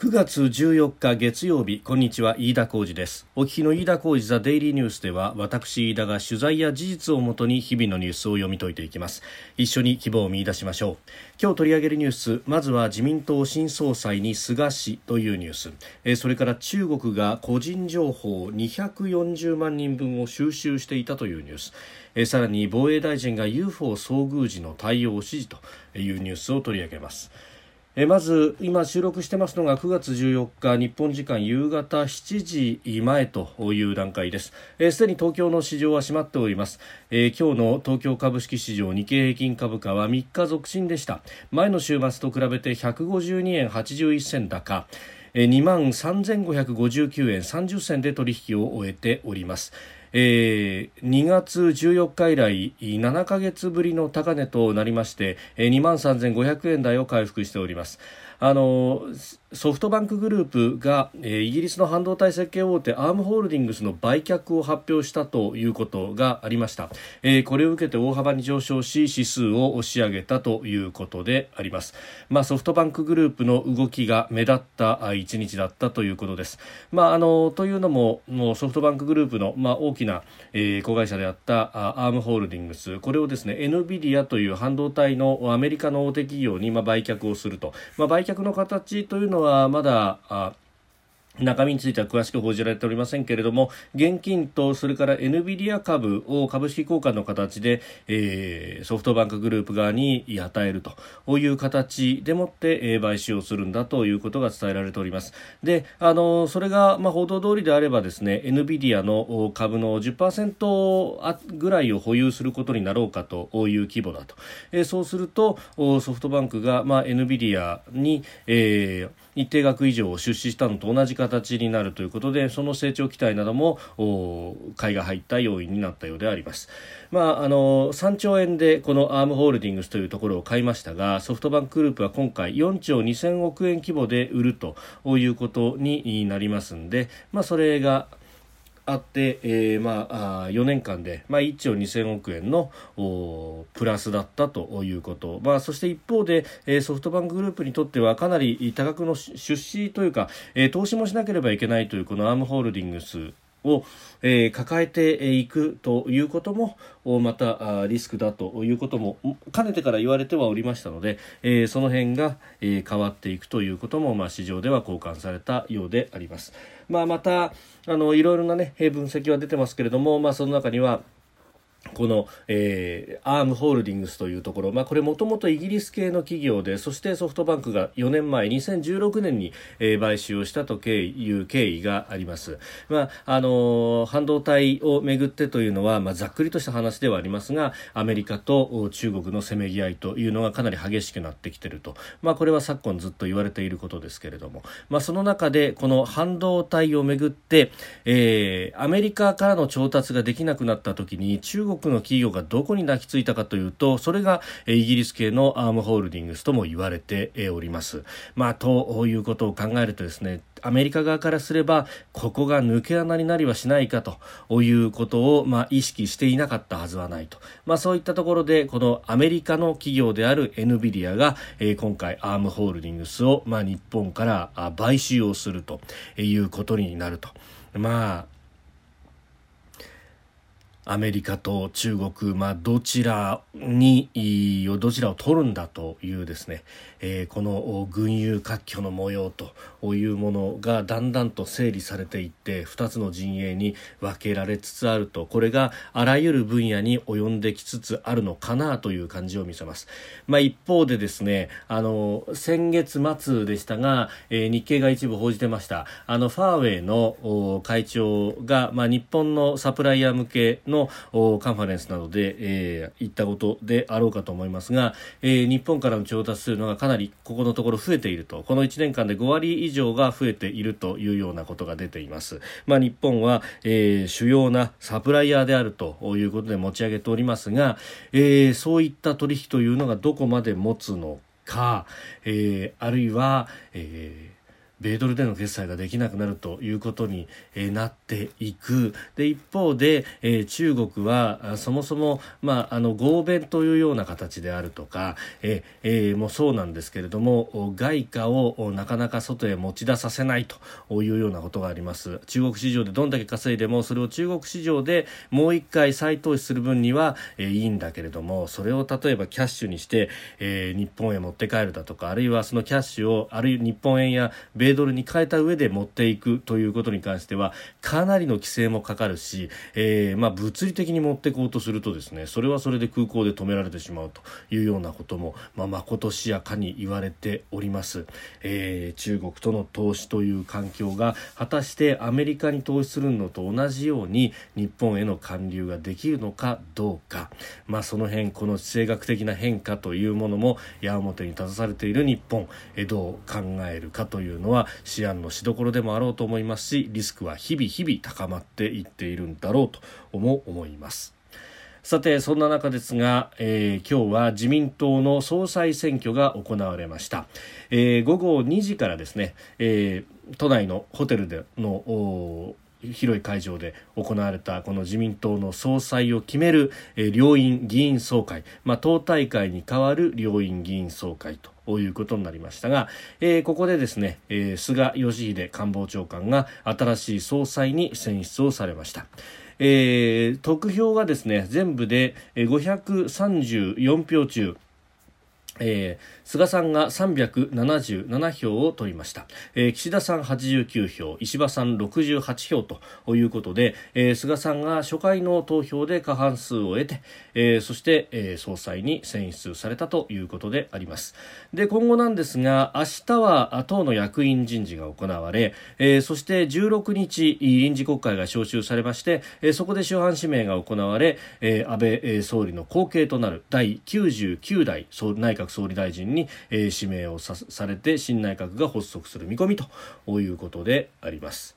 9月14日月曜日こんにちは飯田浩二です。お聞きの飯田浩二ザデイリーニュースでは私飯田が取材や事実をもとに日々のニュースを読み解いていきます。一緒に希望を見出しましょう。今日取り上げるニュースまずは自民党新総裁に菅氏というニュース。えそれから中国が個人情報240万人分を収集していたというニュース。えさらに防衛大臣が UFO 遭遇時の対応を指示というニュースを取り上げます。えまず今収録してますのが9月14日日本時間夕方7時前という段階です。すで、に東京の市場は閉まっております、えー、今日の東京株式市場日経平均株価は3日続伸でした。前の週末と比べて152円81銭高。2万3559円30銭で取引を終えております。えー、2月14日以来7ヶ月ぶりの高値となりまして2万3500円台を回復しております。あのソフトバンクグループが、えー、イギリスの半導体設計大手アームホールディングスの売却を発表したということがありました、えー、これを受けて大幅に上昇し指数を押し上げたということであります、まあ、ソフトバンクグループの動きが目立った一日だったということです、まあ、あのというのももうソフトバンクグループの、まあ、大きな、えー、子会社であったアームホールディングス。これをですね NVIDIA という半導体のアメリカの大手企業に、まあ、売却をすると、まあ、売却の形というのはまだ中身については詳しく報じられておりませんけれども現金とそれから NVIDIA 株を株式交換の形で、えー、ソフトバンクグループ側に与えるという形でもって、えー、買収をするんだということが伝えられております。であのそれが、まあ、報道通りであればですね NVIDIA の株の10%ぐらいを保有することになろうかという規模だと、えー、そうするとソフトバンクが、まあ、NVIDIA に、えー一定額以上を出資したのと同じ形になるということでその成長期待なども買いが入った要因になったようであります。まあ、あの3兆円でこのアームホールディングスというところを買いましたがソフトバンクグループは今回4兆2000億円規模で売るということになりますので、まあ、それがあって、えー、まあ、4年間で、まあ、1兆2000億円のプラスだったということ、まあ、そして一方で、えー、ソフトバンクグループにとってはかなり多額の出資というか、えー、投資もしなければいけないというこのアームホールディングスを、えー、抱えていくということもまたリスクだということもかねてから言われてはおりましたので、えー、その辺が、えー、変わっていくということも、まあ、市場では交換されたようであります。まあ、またあのいろいろな、ね、分析は出てますけれども、まあ、その中にはこの、えー、アームホールディングスというところ、まあ、これもともとイギリス系の企業でそしてソフトバンクが4年前2016年に、えー、買収をしたという経緯があります、まああのー、半導体をめぐってというのは、まあ、ざっくりとした話ではありますがアメリカと中国のせめぎ合いというのがかなり激しくなってきていると、まあ、これは昨今ずっと言われていることですけれども、まあ、その中でこの半導体をめぐって、えー、アメリカからの調達ができなくなった時に中国の企業がどこに泣きついたかというとそれがイギリス系のアームホールディングスとも言われております。まあ、ということを考えるとですねアメリカ側からすればここが抜け穴になりはしないかということを、まあ、意識していなかったはずはないと、まあ、そういったところでこのアメリカの企業である NVIDIA が、えー、今回アームホールディングスを、まあ、日本から買収をするということになると。まあアメリカと中国、まあ、どちらにどちらを取るんだというですね、えー、この群雄割拠の模様というものがだんだんと整理されていって2つの陣営に分けられつつあると。これがあらゆる分野に及んできつつあるのかなという感じを見せます、まあ、一方でですねあの先月末でしたが、えー、日経が一部報じてました。あのファーウェイの会長が、まあ、日本のサプライヤー向けののカンファレンスなどで、えー、言ったことであろうかと思いますが、えー、日本からの調達するのがかなりここのところ増えていると。この1年間で5割以上が増えているというようなことが出ています、まあ、日本は、えー、主要なサプライヤーであるということで持ち上げておりますが、えー、そういった取引というのがどこまで持つのか、えー、あるいは、えー米ドルでの決済ができなくなるということに、えなっていく。で一方で、え中国はそもそも、まあ、あの合弁というような形であるとか、ええもうそうなんですけれども外貨をなかなか外へ持ち出させないというようなことがあります。中国市場でどんだけ稼いでもそれを中国市場でもう一回再投資する分には、えいいんだけれどもそれを例えばキャッシュにして、え日本へ持って帰るだとかあるいはそのキャッシュをあるいは日本円や米ドルに変えた上で持っていくということに関してはかなりの規制もかかるし、えー、まあ物理的に持っていこうとするとですねそれはそれで空港で止められてしまうというようなことも、まあ、まことしやかに言われております、えー、中国との投資という環境が果たしてアメリカに投資するのと同じように日本への還流ができるのかどうか、まあ、その辺この地政学的な変化というものも矢面に立たされている日本。えどう考えるかというのは思案のしどころでもあろうと思いますしリスクは日々日々高まっていっているんだろうとも思います。さてそんな中ですが、えー、今日は自民党の総裁選挙が行われました、えー、午後2時からですね、えー、都内のホテルでの広い会場で行われたこの自民党の総裁を決める、両院議員総会、まあ、党大会に代わる両院議員総会ということになりましたが、えー、ここでですね、えー、菅義偉官房長官が新しい総裁に選出をされました。えー、得票がですね全部で534票中えー、菅さんが377票を取りました、えー、岸田さん89票石破さん68票ということで、えー、菅さんが初回の投票で過半数を得て、えー、そして、えー、総裁に選出されたということであります。で今後なんですが明日は党の役員人事が行われ、えー、そして16日臨時国会が召集されまして、えー、そこで主犯指名が行われ、えー、安倍総理の後継となる第99代内閣総理大臣に、にえー、指名をさされて新内閣が発足する見込みということであります。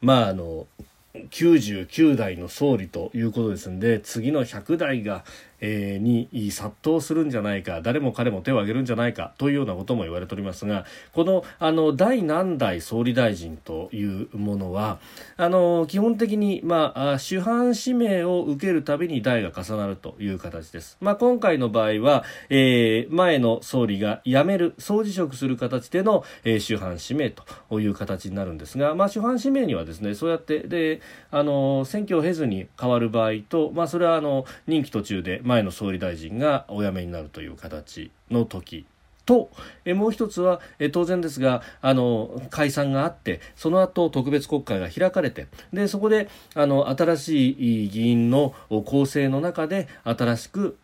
まああの99代の総理ということですんで次の100代が、え、に殺到するんじゃないか誰も彼も手を挙げるんじゃないかというようなことも言われておりますがこのあの第何代総理大臣というものはあの基本的に、まあ、主犯指名を受けるたびに代が重なるという形です。まあ、今回の場合は、えー、前の総理が辞める総辞職する形での、えー、主犯指名という形になるんですが、まあ、主犯指名にはですねそうやってであの選挙を経ずに変わる場合と、まあ、それはあの任期途中で、まあ前の総理大臣がお辞めになるという形の時と、えもう一つは、え当然ですがあの解散があってその後特別国会が開かれてでそこであの新しい議員の構成の中で新しく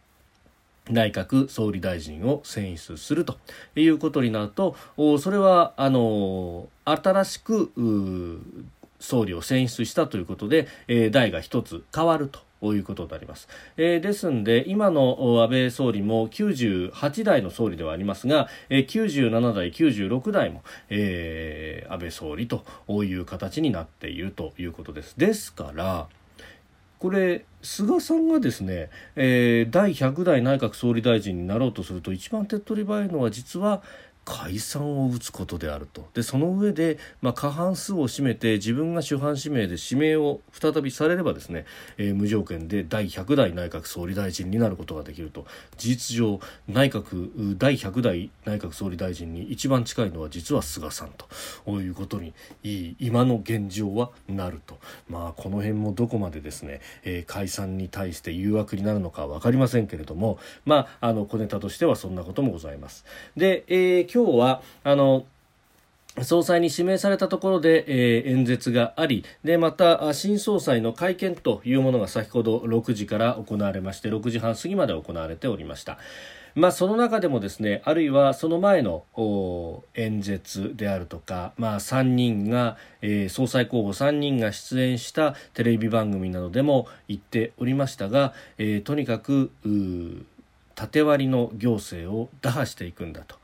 内閣総理大臣を選出するということになるとそれはあの新しく総理を選出したということで、えー、代が一つ変わると。こういうことになります、えー、ですんで今の安倍総理も98代の総理ではありますが、えー、97代96代も、えー、安倍総理という形になっているということです。ですからこれ菅さんがですね、えー、第100代内閣総理大臣になろうとすると一番手っ取り早いのは実は解散を打つことであると。でその上で、まあ、過半数を占めて自分が主犯指名で指名を再びされればですね、えー、無条件で第100代内閣総理大臣になることができると。事実上内閣第100代内閣総理大臣に一番近いのは実は菅さんと。いうことに今の現状はなると、まあ、この辺もどこまでですね、えー、解散に対して誘惑になるのか分かりませんけれども、まあ、あの小ネタとしてはそんなこともございます。で、えー今日はあの総裁に指名されたところで、えー、演説がありでまた新総裁の会見というものが先ほど6時から行われまして6時半過ぎまで行われておりました。まあ、その中でもですねあるいはその前の演説であるとか、まあ、3人が、えー、総裁候補3人が出演したテレビ番組などでも言っておりましたが、えー、とにかく縦割りの行政を打破していくんだと。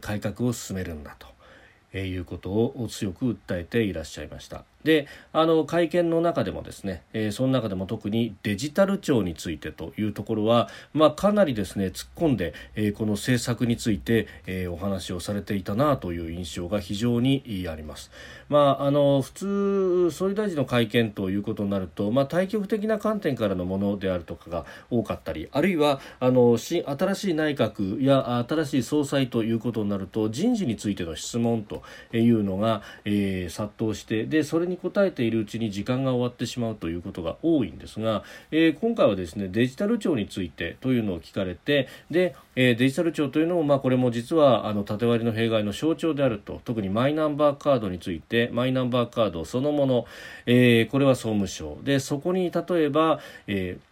改革を進めるんだと、いうことを強く訴えていらっしゃいました。であの会見の中でもですね、えー、その中でも特にデジタル庁についてというところは、まあ、かなりですね突っ込んで、えー、この政策について、えー、お話をされていたなという印象が非常にあります。まあ、あの普通総理大臣の会見ということになると、まあ、対局的な観点からのものであるとかが多かったりあるいはあの新しい内閣や新しい総裁ということになると人事についての質問というのが、えー、殺到してでそれに答えているうちに時間が終わってしまうということが多いんですが、えー、今回はですねデジタル庁についてというのを聞かれてで、えー、デジタル庁というのも、まあ、これも実はあの縦割りの弊害の象徴であると。特にマイナンバーカードについてマイナンバーカードそのもの、えー、これは総務省。でそこに例えば、えー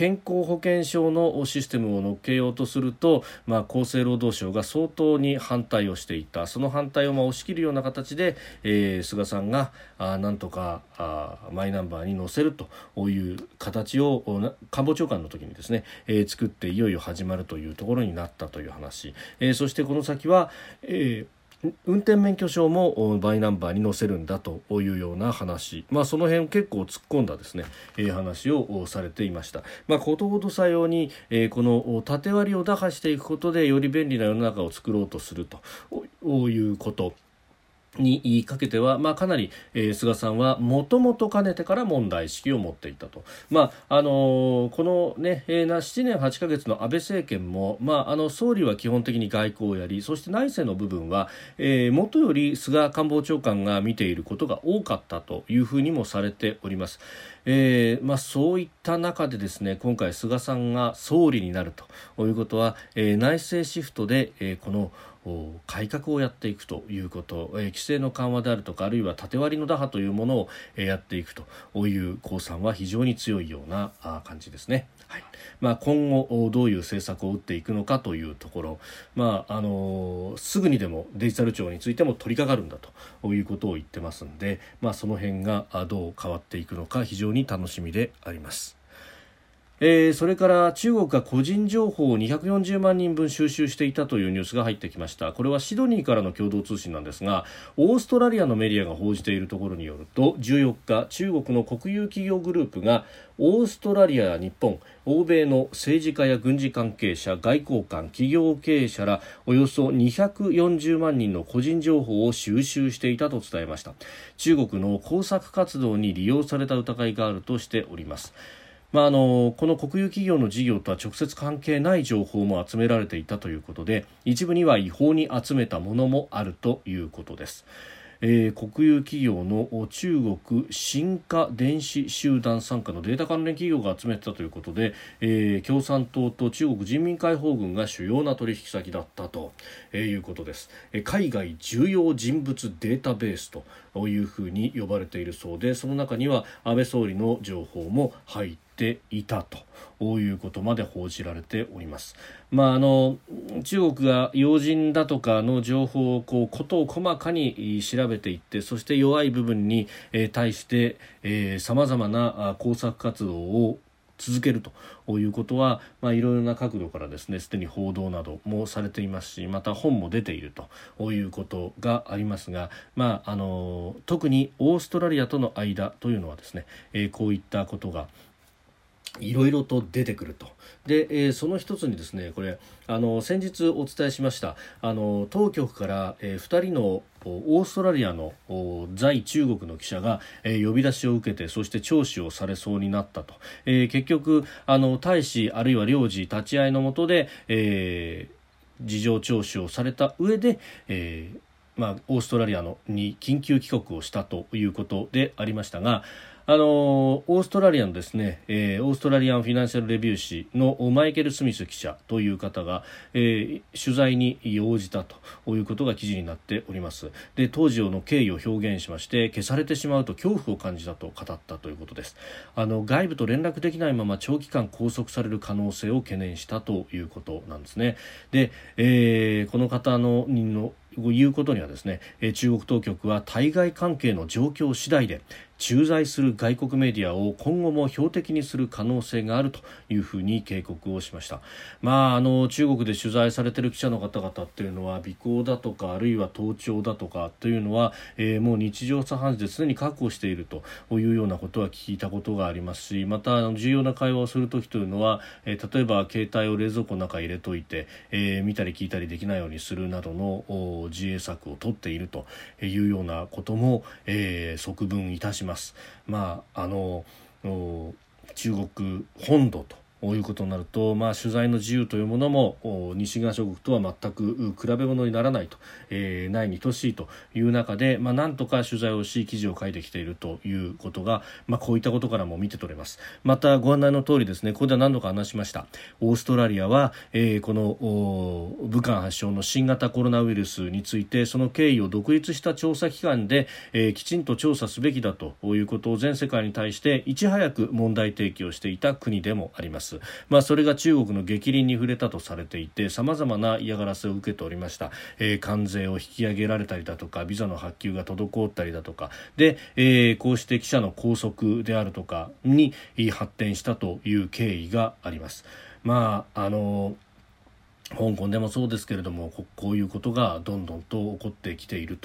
健康保険証のシステムを乗っけようとすると、まあ、厚生労働省が相当に反対をしていた。その反対をまあ押し切るような形で、えー、菅さんがあなんとかあマイナンバーに載せるという形を官房長官の時にですね、えー、作っていよいよ始まるというところになったという話、えー、そしてこの先は、えー運転免許証もマイナンバーに載せるんだというような話、まあ、その辺結構突っ込んだですね、えー、話をされていました。まあ、ことごとさように、えー、この縦割りを打破していくことでより便利な世の中を作ろうとするということ。にかけては、まあ、かなり、えー、菅さんはもともとかねてから問題意識を持っていたと、まああのー、この、ねえー、7年8か月の安倍政権も、まあ、あの総理は基本的に外交をやりそして内政の部分は、えー、もとより菅官房長官が見ていることが多かったというふうにもされております。えーまあ、そういった中でですね今回、菅さんが総理になるということは、えー、内政シフトで、えー、この改革をやっていくということ、えー、規制の緩和であるとかあるいは縦割りの打破というものを、えー、やっていくという公算は非常に強いような感じですね。はいまあ、今後どういう政策を打っていくのかというところ、まああのー、すぐにでもデジタル庁についても取り掛かるんだということを言ってますんで、まあ、その辺がどう変わっていくのか非常に楽しみであります。えー、それから中国が個人情報を240万人分収集していたというニュースが入ってきました。これはシドニーからの共同通信なんですがオーストラリアのメディアが報じているところによると14日中国の国有企業グループがオーストラリアや日本欧米の政治家や軍事関係者外交官企業経営者らおよそ240万人の個人情報を収集していたと伝えました。中国の工作活動に利用された疑いがあるとしております。まあ、あのこの国有企業の事業とは直接関係ない情報も集められていたということで一部には違法に集めたものもあるということです。えー、国有企業の中国新華電子集団傘下のデータ関連企業が集めてたということで、えー、共産党と中国人民解放軍が主要な取引先だったと、えー、いうことです、えー、海外重要人物データベースというふうに呼ばれているそうでその中には安倍総理の情報も入ってていたということまで報じられております。まあ、あの中国が要人だとかの情報をこうことを細かに調べていってそして弱い部分に対してさまざまな工作活動を続けるということは、まあ、いろいろな角度からですねすでに報道などもされていますしまた本も出ているということがありますが、まあ、あの特にオーストラリアとの間というのはですね、え、こういったことがいろいろと出てくると。で、えー、その一つにですね、これ、あの、先日お伝えしました、あの、当局から、えー、2人のオーストラリアの在中国の記者が、えー、呼び出しを受けてそして聴取をされそうになったと、えー、結局あの大使あるいは領事立ち会いのもとで、えー、事情聴取をされた上で、えーまあ、オーストラリアのに緊急帰国をしたということでありましたがあのオーストラリアのですね、えー、オーストラリアンフィナンシャルレビュー誌のマイケル・スミス記者という方が、えー、取材に応じたということが記事になっております。で当時の経緯を表現しまして消されてしまうと恐怖を感じたと語ったということです。あの外部と連絡できないまま長期間拘束される可能性を懸念したということなんですね。で、えー、この方ののいうことにはですね中国当局は対外関係の状況次第で駐在する外国メディアを今後も標的にする可能性があるというふうに警告をしました。まあ、あの中国で取材されている記者の方々っていうのは尾行だとかあるいは盗聴だとかというのは、えー、もう日常茶飯事で常に確保しているというようなことは聞いたことがありますしまた重要な会話をする時というのは、えー、例えば携帯を冷蔵庫の中に入れといて、えー、見たり聞いたりできないようにするなどの自衛策を取っているというようなことも、えー、側分いたします。まああの中国本土ということになると、まあ、取材の自由というものも西側諸国とは全く比べ物にならないと、えー、ないに等しいという中で、まあ、なんとか取材をし記事を書いてきているということが、まあ、こういったことからも見て取れますまたご案内の通りですねここでは何度か話しましたオーストラリアは、えー、この武漢発祥の新型コロナウイルスについてその経緯を独立した調査機関で、えー、きちんと調査すべきだということを全世界に対していち早く問題提起をしていた国でもあります。。まあ、それが中国の逆鱗に触れたとされていてさまざまな嫌がらせを受けておりました。えー、関税を引き上げられたりだとかビザの発給が滞ったりだとかで、えー、こうして記者の拘束であるとかに発展したという経緯があります。まああのー香港でもそうですけれどもこういうことがどんどんと起こってきている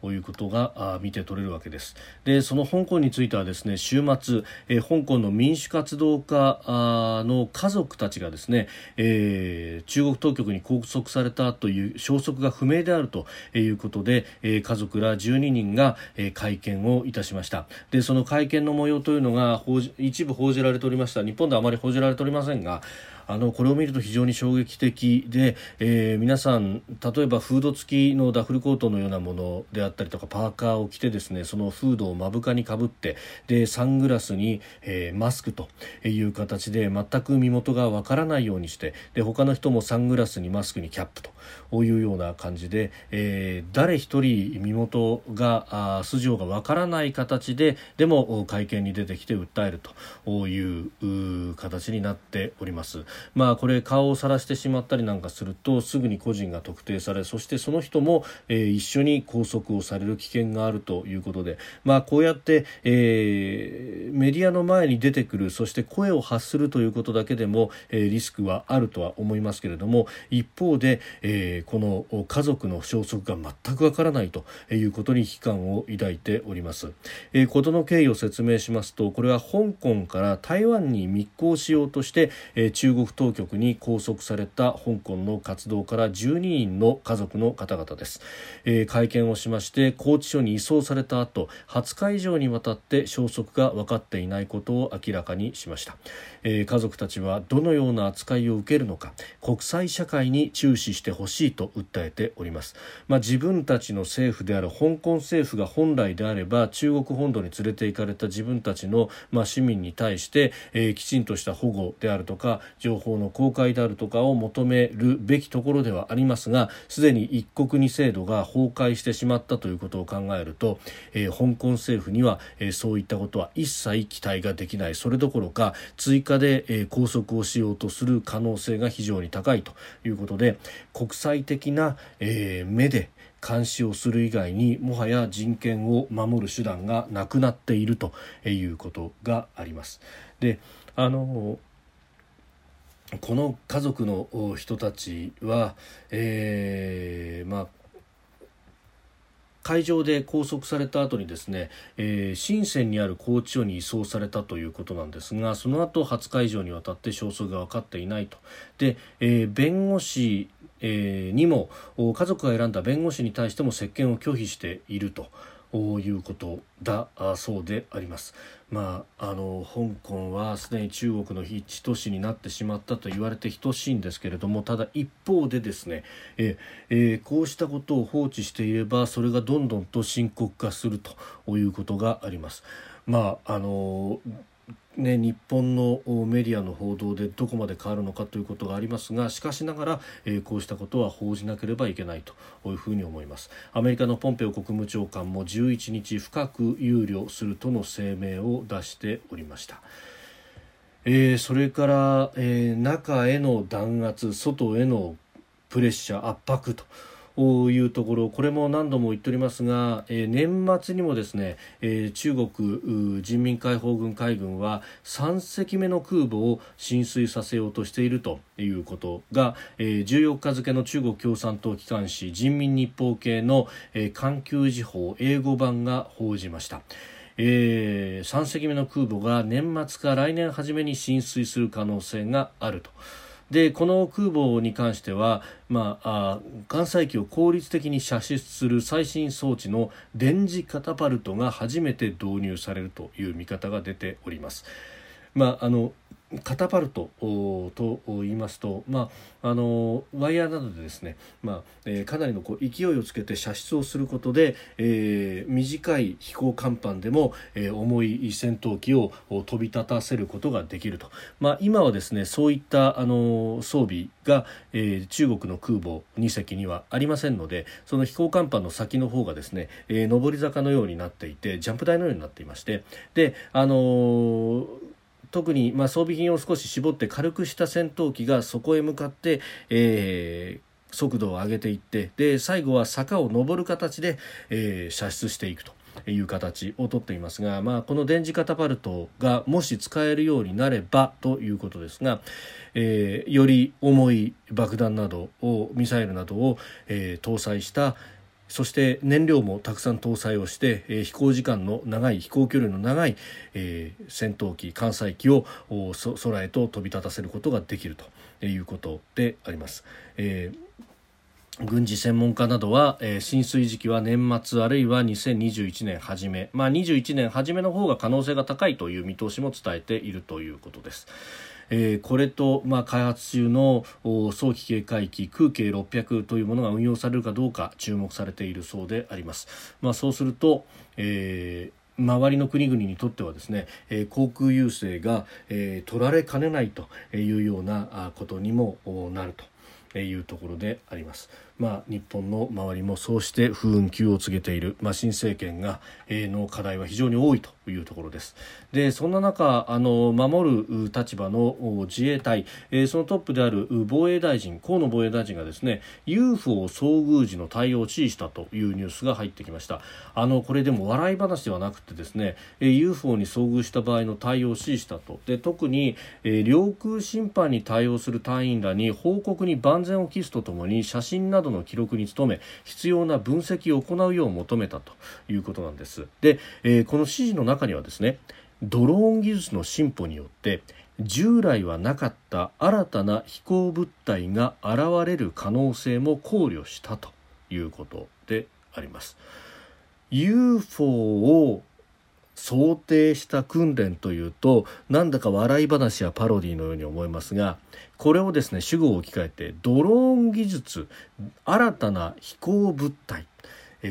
ということが見て取れるわけです。でその香港についてはですね週末、え香港の民主活動家の家族たちがですね、えー、中国当局に拘束されたという消息が不明であるということで、えー、家族ら12人が、会見をいたしました。でその会見の模様というのが一部報じられておりました。日本ではあまり報じられておりませんがあのこれを見ると非常に衝撃的で、えー、皆さん例えばフード付きのダッフルコートのようなものであったりとかパーカーを着てですねそのフードを目深にかぶってでサングラスに、えー、マスクという形で全く身元がわからないようにしてで他の人もサングラスにマスクにキャップと。いうような感じで、えー、誰一人身元があ素性がわからない形ででも会見に出てきて訴えるという形になっております。まあ、これ顔を晒してしまったりなんかするとすぐに個人が特定されそしてその人も、えー、一緒に拘束をされる危険があるということで、まあ、こうやって、えー、メディアの前に出てくるそして声を発するということだけでも、えー、リスクはあるとは思いますけれども一方で、えー、この家族の消息が全くわからないということに危機感を抱いております。え、事の経緯を説明しますとこれは香港から台湾に密航しようとして、え、中国当局に拘束された香港の活動から12人の家族の方々です、え、会見をしまして拘置所に移送された後20日以上にわたって消息が分かっていないことを明らかにしました、えー、家族たちはどのような扱いを受けるのか国際社会に注視してほしいと訴えております、まあ、自分たちの政府である香港政府が本来であれば中国本土に連れて行かれた自分たちの、まあ、市民に対して、えー、きちんとした保護であるとか情報の公開であるとかを求めるべきところではありますがすでに一国二制度が崩壊してしまったということを考えると、えー、香港政府には、えー、そういったことは一切期待ができない。それどころか追加で、え、拘束をしようとする可能性が非常に高いということで国際的な、え目で監視をする以外にもはや人権を守る手段がなくなっているということがあります。であのこの家族の人たちは、えー、まあ会場で拘束された後にですね、えー、深センにある拘置所に移送されたということなんですがその後20日以上にわたって消息が分かっていないとで、えー、弁護士、えー、にも家族が選んだ弁護士に対しても接見を拒否していると。いうことだそうであります。まあ、あの香港はすでに中国の一都市になってしまったと言われて等しいんですけれどもただ一方でですねえ、えー、こうしたことを放置していればそれがどんどんと深刻化するということがあります。まああのね、日本のメディアの報道でどこまで変わるのかということがありますがしかしながら、えー、こうしたことは報じなければいけないというふうに思いますアメリカのポンペオ国務長官も11日深く憂慮するとの声明を出しておりました。えー、それから、えー、中への弾圧外へのプレッシャー圧迫というところこれも何度も言っておりますが、えー、年末にもですね、えー、中国人民解放軍海軍は3隻目の空母を進水させようとしているということが、えー、14日付の中国共産党機関紙人民日報系の、えー、環球時報英語版が報じました。えー、3隻目の空母が年末か来年初めに進水する可能性があると。でこの空母に関しては、まあ、あ艦載機を効率的に射出する最新装置の電磁カタパルトが初めて導入されるという見方が出ております。まあ、あのカタパルトと言いますと、まあ、あのワイヤーなどでですね、まあえー、かなりのこう勢いをつけて射出をすることで、えー、短い飛行甲板でも、えー、重い戦闘機を飛び立たせることができると、まあ、今はですねそういったあの装備が、えー、中国の空母2隻にはありませんのでその飛行甲板の先の方がですね、えー、上り坂のようになっていてジャンプ台のようになっていましてであのー特にまあ装備品を少し絞って軽くした戦闘機がそこへ向かって、えー、速度を上げていってで最後は坂を上る形で、えー、射出していくと。いう形をとっていますが、まあ、この電磁カタパルトがもし使えるようになればということですが、えー、より重い爆弾などをミサイルなどを、えー、搭載したそして燃料もたくさん搭載をして、え、飛行時間の長い飛行距離の長い、え、戦闘機艦載機を空へと飛び立たせることができるということであります。えー軍事専門家などは、えー、浸水時期は年末あるいは2021年初め、まあ、21年初めの方が可能性が高いという見通しも伝えているということです。えー、これと、まあ、開発中の早期警戒機空警600というものが運用されるかどうか注目されているそうであります。まあ、そうすると、えー周りの国々にとってはですね、えー、航空優勢が、えー、取られかねないというようなことにもなるというところであります。まあ、日本の周りもそうして不運休を告げている、まあ、新政権が、えー、の課題は非常に多いというところです。でそんな中あの守る立場の自衛隊、えー、そのトップである防衛大臣河野防衛大臣がですね UFO 遭遇時の対応を指示したというニュースが入ってきました。あのこれでも笑い話ではなくてですね、えー、UFO に遭遇した場合の対応を指示したと。で特に、えー、領空侵犯に対応する隊員らに報告に万全を期すとともに写真などの記録に努め必要な分析を行うよう求めたということなんです。で、えー、この指示の中にはですねドローン技術の進歩によって従来はなかった新たな飛行物体が現れる可能性も考慮したということであります。UFO を想定した訓練というとなんだか笑い話やパロディのように思いますがこれをですね主語を置き換えてドローン技術新たな飛行物体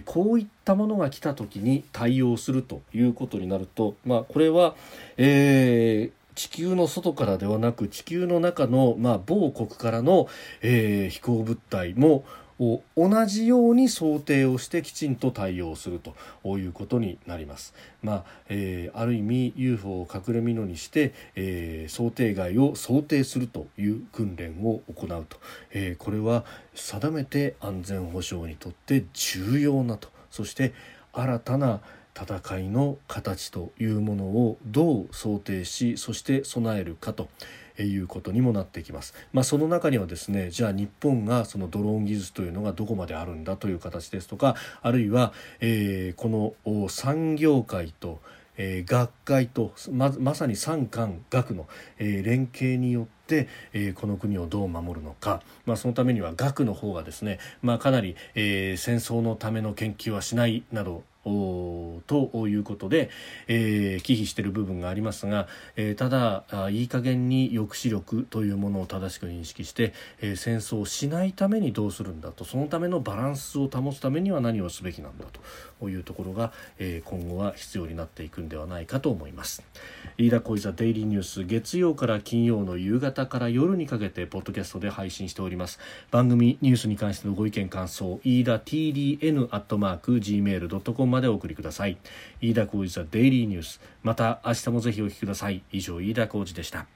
こういったものが来た時に対応するということになると、まあ、これは、えー、地球の外からではなく地球の中の、まあ、某国からの、えー、飛行物体も同じように想定をしてきちんと対応するということになります。まあえー、ある意味 UFO を隠れ蓑にして、えー、想定外を想定するという訓練を行うと、えー、これは定めて安全保障にとって重要なと。そして新たな戦いの形というものをどう想定しそして備えるかと。いうことにもなってきます。まあ、その中にはですねじゃあ日本がそのドローン技術というのがどこまであるんだという形ですとかあるいは、えー、この産業界とえ、学会とまさに産官学の、え、連携によって、え、この国をどう守るのか、まあ、そのためには学の方がですね、まあ、かなり、え、戦争のための研究はしないなどということで、えー、忌避している部分がありますが、えー、ただいい加減に抑止力というものを正しく認識して、えー、戦争をしないためにどうするんだとそのためのバランスを保つためには何をすべきなんだというところが、えー、今後は必要になっていくんではないかと思います。飯田小泉デイリーニュース月曜から金曜の夕方から夜にかけてポッドキャストで配信しております。番組ニュースに関してのご意見感想飯田 TDN アットマーク Gmail.com までお送りください。飯田浩司ザデイリーニュースまた明日もぜひお聞きください。以上飯田浩司でした。